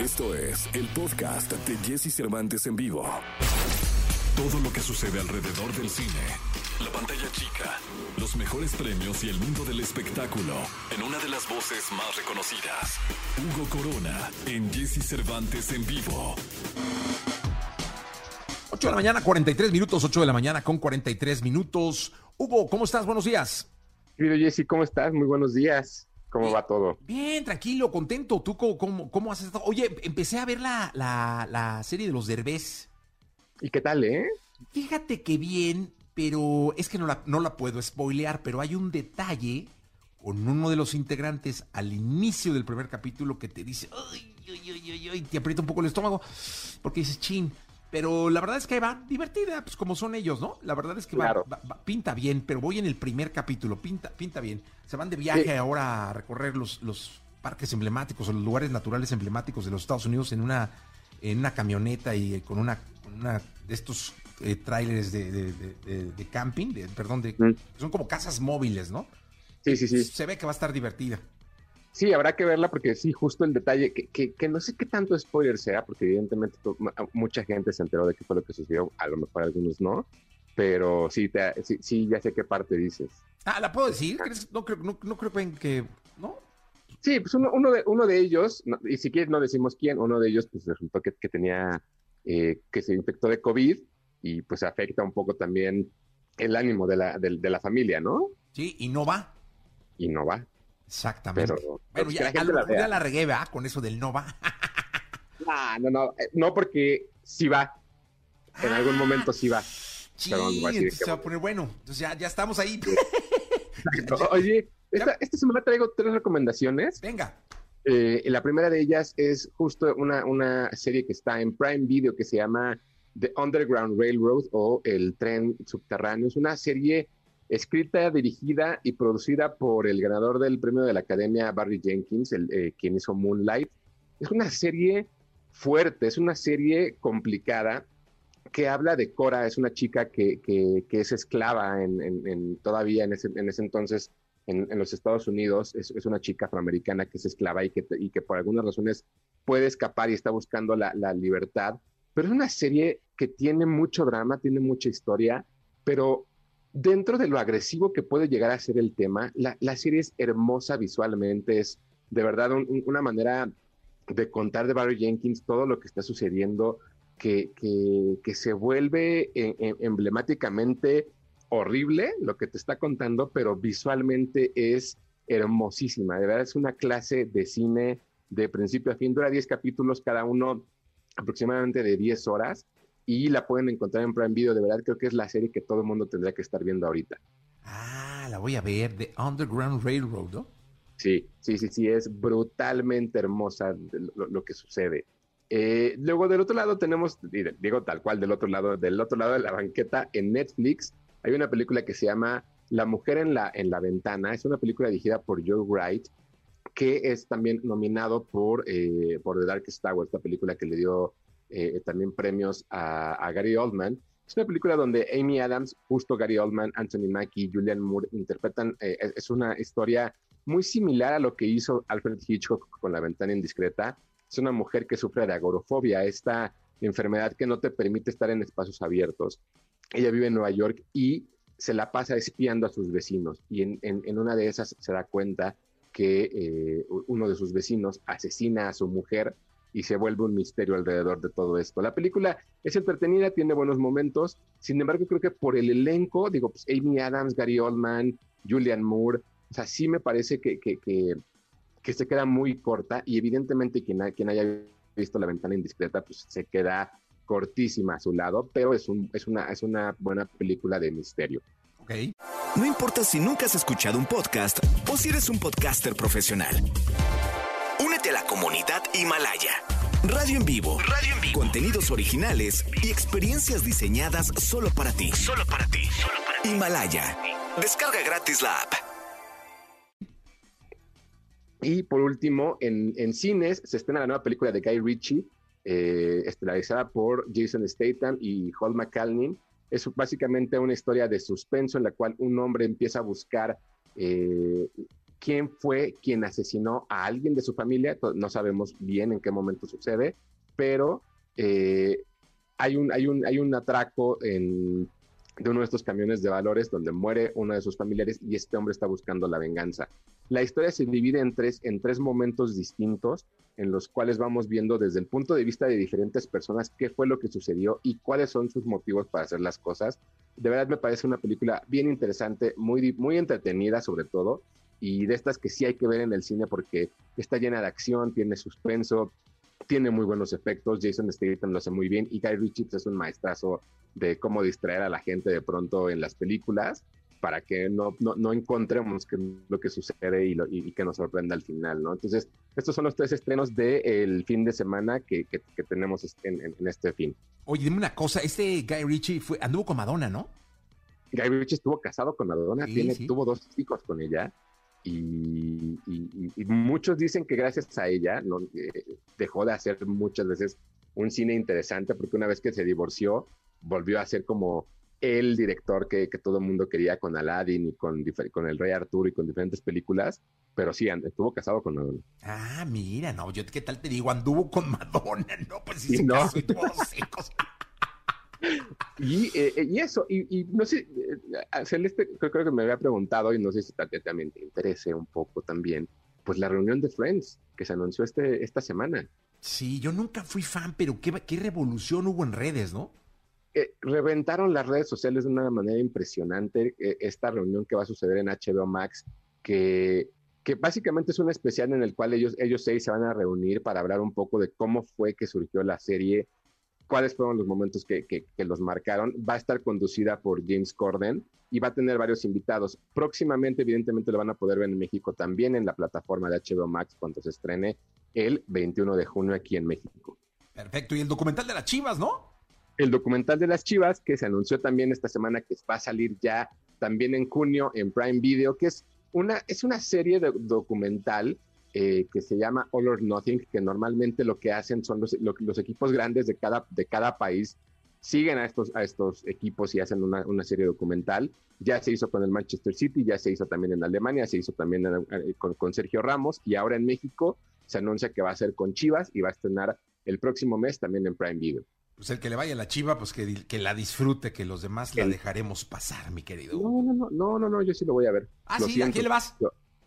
Esto es el podcast de Jesse Cervantes en vivo. Todo lo que sucede alrededor del cine, la pantalla chica, los mejores premios y el mundo del espectáculo en una de las voces más reconocidas. Hugo Corona en Jesse Cervantes en vivo. 8 de la mañana, 43 minutos, 8 de la mañana con 43 minutos. Hugo, ¿cómo estás? Buenos días. Querido Jesse, ¿cómo estás? Muy buenos días. ¿Cómo va todo? Bien, tranquilo, contento. ¿Tú cómo, cómo, cómo has estado? Oye, empecé a ver la, la, la serie de los Derbez. ¿Y qué tal, eh? Fíjate que bien, pero es que no la, no la puedo spoilear, pero hay un detalle con uno de los integrantes al inicio del primer capítulo que te dice, ay, ay, ay, ay", te aprieta un poco el estómago, porque dices, chin. Pero la verdad es que va divertida, pues como son ellos, ¿no? La verdad es que va- Claro. va- va- pinta bien, pero voy en el primer capítulo, pinta, pinta bien. Se van de viaje Sí. ahora a recorrer los, los parques emblemáticos o los lugares naturales emblemáticos de los Estados Unidos en una, en una camioneta y eh, con una, de estos eh, trailers de, de- de- de- de camping, perdón, de, Mm. son como casas móviles, ¿no? Sí, sí, sí. Se ve que va a estar divertida. Sí, habrá que verla porque sí, justo el detalle, que, que, que no sé qué tanto spoiler sea, porque evidentemente mucha gente se enteró de qué fue lo que sucedió, a lo mejor algunos no, pero sí, te, sí, sí, ya sé qué parte dices. Ah, ¿la puedo decir? No creo, no, no creo que... ¿No? Sí, pues uno, uno, de, uno de ellos, no- y si quieres no decimos quién, uno de ellos pues resultó que, que tenía, eh, que se infectó de COVID y pues afecta un poco también el ánimo de la, de, de la familia, ¿no? Sí, y no va. Y no va. Exactamente. Pero- bueno, ya, la la regué, ¿verdad? Con eso del no va. Ah, no, no, eh, no porque sí va. En algún momento sí va. Sí, Pero a decir se va a poner bueno. Entonces ya, ya estamos ahí. Oye, esta, esta semana traigo tres recomendaciones. Venga. Eh, la primera de ellas es justo una, una serie que está en Prime Video que se llama The Underground Railroad o El Tren Subterráneo. Es una serie escrita, dirigida y producida por el ganador del premio de la Academia, Barry Jenkins, el, eh, quien hizo Moonlight. Es una serie fuerte, es una serie complicada que habla de Cora, es una chica que, que- que es esclava en, en- en- todavía en ese, en ese entonces en, en los Estados Unidos, es, es una chica afroamericana que es esclava y que, y que por algunas razones puede escapar y está buscando la, la libertad, pero es una serie que tiene mucho drama, tiene mucha historia, pero dentro de lo agresivo que puede llegar a ser el tema, la, serie es hermosa visualmente, es de verdad un- un- una manera de contar de Barry Jenkins todo lo que está sucediendo, que, se vuelve eh, eh, emblemáticamente horrible lo que te está contando, pero visualmente es hermosísima. De verdad es una clase de cine de principio a fin. Dura 10 capítulos, cada uno aproximadamente de 10 horas. Y la pueden encontrar en Prime Video. De verdad creo que es la serie que todo el mundo tendría que estar viendo ahorita. Ah, la voy a ver. The Underground Railroad, ¿no? Sí, sí, sí, sí, es brutalmente hermosa lo, lo que sucede. Eh, luego del otro lado tenemos, digo tal cual del otro lado, del otro lado de la banqueta en Netflix hay una película que se llama La mujer en la, en la ventana. Es una película dirigida por Joe Wright, que es también nominado por, eh, por The Darkest Tower, esta película que le dio eh, también premios a, Gary Oldman. Es una película donde Amy Adams, justo Gary Oldman, Anthony Mackie, Julian Moore interpretan, eh, es- una historia muy similar a lo que hizo Alfred Hitchcock con La ventana indiscreta. Es una mujer que sufre de agorofobia, esta enfermedad que no te permite estar en espacios abiertos. Ella vive en Nueva York y se la pasa espiando a sus vecinos y en una de esas se da cuenta que eh, uno de sus vecinos asesina a su mujer y se vuelve un misterio alrededor de todo esto. La película es entretenida, tiene buenos momentos, sin embargo creo que por el elenco, digo, pues Amy Adams, Gary Oldman, Julian Moore, o sea, sí me parece que, que, que, que se queda muy corta y evidentemente quien, quien haya visto La ventana indiscreta, pues se queda cortísima a su lado, pero es, un, es, una, es una buena película de misterio. Ok. No importa si nunca has escuchado un podcast o si eres un podcaster profesional. Únete a la comunidad Himalaya. Radio en vivo. Radio en vivo. Contenidos originales y experiencias diseñadas solo para ti. Solo para ti. Himalaya. Descarga gratis la app. Y por último, en, en cines se estrena la nueva película de Guy Ritchie, eh, estelarizada por Jason Statham y Hall McCallany. Es básicamente una historia de suspenso en la cual un hombre empieza a buscar eh, quién fue quien asesinó a alguien de su familia. No sabemos bien en qué momento sucede, pero eh, hay, un, hay, un, hay un atraco en, de uno de estos camiones de valores donde muere uno de sus familiares y este hombre está buscando la venganza. La historia se divide en tres, en tres momentos distintos en los cuales vamos viendo desde el punto de vista de diferentes personas qué fue lo que sucedió y cuáles son sus motivos para hacer las cosas. De verdad me parece una película bien interesante, muy, muy entretenida sobre todo, y de estas que sí hay que ver en el cine porque está llena de acción, tiene suspenso, tiene muy buenos efectos, Jason Statham lo hace muy bien y Guy Ritchie pues, es un maestrazo de cómo distraer a la gente de pronto en las películas para que no, no, encontremos que, lo que sucede y, y, que nos sorprenda al final, ¿no? Entonces, estos son los tres estrenos del fin de semana que, que, tenemos en, en, este fin. Oye, dime una cosa, este Guy Ritchie fue, anduvo con Madonna, ¿no? Guy Ritchie estuvo casado con Madonna, tiene, tuvo dos hijos con ella. Y, y, muchos dicen que gracias a ella no, eh, dejó de hacer muchas veces un cine interesante porque una vez que se divorció volvió a ser como el director que, que todo el mundo quería con Aladdin y con, con el Rey Arturo y con diferentes películas, pero sí, estuvo casado con Madonna. Ah, mira, no, yo qué tal te digo, anduvo con Madonna, no, pues sí, no. y y, eh, y, eso, y, no sé, eh, Celeste creo, creo, que me había preguntado, y no sé si también te interese un poco también, pues la reunión de Friends que se anunció este, esta semana. Sí, yo nunca fui fan, pero qué, qué revolución hubo en redes, ¿no? Eh, reventaron las redes sociales de una manera impresionante eh, esta reunión que va a suceder en HBO Max, que, que básicamente es un especial en el cual ellos, ellos seis se van a reunir para hablar un poco de cómo fue que surgió la serie, cuáles fueron los momentos que, que, los marcaron. Va a estar conducida por James Corden y va a tener varios invitados. Próximamente, evidentemente, lo van a poder ver en México también en la plataforma de HBO Max cuando se estrene el 21 de junio aquí en México. Perfecto. Y el documental de las Chivas, ¿no? el documental de las Chivas, que se anunció también esta semana, que va a salir ya también en junio en Prime Video, que es una, es una serie de documental eh, que se llama All or Nothing, que normalmente lo que hacen son los, los, equipos grandes de cada, de cada país, siguen a estos, a estos equipos y hacen una, una, serie documental. Ya se hizo con el Manchester City, ya se hizo también en Alemania, se hizo también eh, con, con Sergio Ramos y ahora en México se anuncia que va a ser con Chivas y va a estrenar el próximo mes también en Prime Video pues el que le vaya a la chiva, pues que, que la disfrute, que los demás la dejaremos pasar, mi querido. No, no, no, no, no, no, yo sí lo voy a ver. Ah, sí, ¿a quién le vas?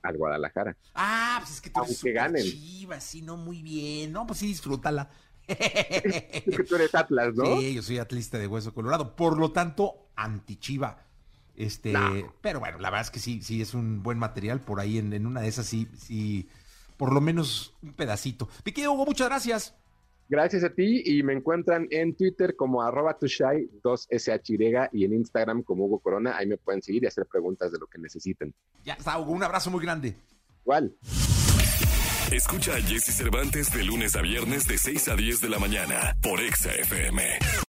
Al Guadalajara. Ah, pues es que tú eres ganen. chiva, sí, no, muy bien. No, pues sí, disfrútala. es que tú eres Atlas, ¿no? Sí, yo soy atlista de hueso colorado. Por lo tanto, anti-chiva. Este, pero bueno, la verdad es que sí, sí es un buen material. Por ahí en, en una de esas sí, sí, por lo menos un pedacito. Piqué Hugo, muchas gracias. Gracias a ti y me encuentran en Twitter como arroba tushai 2SHY y en Instagram como Hugo Corona. Ahí me pueden seguir y hacer preguntas de lo que necesiten. Ya está, Hugo. Un abrazo muy grande. Igual. Escucha a Jesse Cervantes de lunes a viernes de 6 a 10 de la mañana por Exa FM.